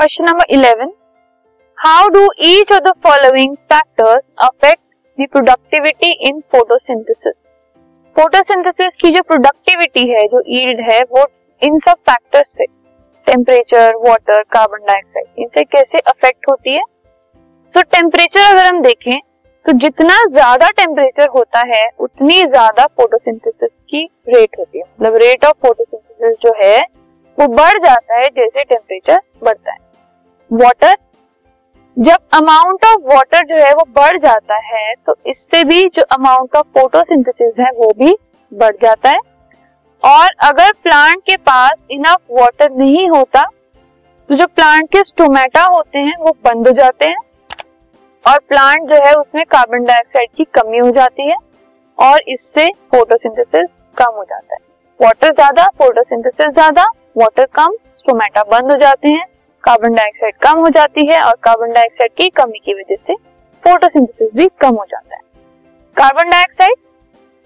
Question number eleven how do each of the following factors affect the productivity in photosynthesis photosynthesis की जो productivity है जो yield है वो इन सब फैक्टर्स से टेम्परेचर वाटर कार्बन डाइऑक्साइड इनसे कैसे अफेक्ट होती है? सो so, टेम्परेचर अगर हम देखें तो जितना ज़्यादा टेम्परेचर होता है उतनी ज़्यादा फोटोसिंथेसिस की रेट होती है। मतलब रेट ऑफ़ फोटोसिंथेसिस जो है वो बढ़ जाता है जैसे टेम्परेचर बढ़ता है। वाटर जब अमाउंट ऑफ़ वाटर जो है वो बढ़ जाता है तो इससे भी जो अमाउंट ऑफ़ फोटोसिंथेसिस है वो भी बढ़ जाता है। और अगर प्लांट के पास इनफ वाटर नहीं होता तो जो प्लांट के स्टोमेटा होते हैं वो बंद हो जाते हैं और प्लांट जो है उसमें कार्बन डाइऑक्साइड की कमी हो जाती है और इससे फोटोसिंथेसिस कम हो जाता है। वाटर ज़्यादा फोटोसिंथेसिस ज़्यादा वाटर कम स्टोमेटा बंद हो जाते हैं। कार्बन डाइऑक्साइड कम हो जाती है और कार्बन डाइऑक्साइड की कमी की वजह से फोटोसिंथेसिस भी कम हो जाता है। कार्बन डाइऑक्साइड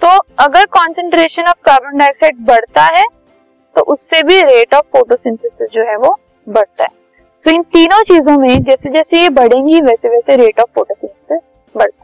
तो अगर कॉन्सेंट्रेशन ऑफ़ कार्बन डाइऑक्साइड बढ़ता है तो उससे भी रेट ऑफ़ फोटोसिंथेसिस जो है वो बढ़ता है। तो इन तीनों चीज़ों में जैसे जैसे ये बढ़ेंगी वैसे वैसे रेट ऑफ़ फोटोसिंथेसिस बढ़ता है।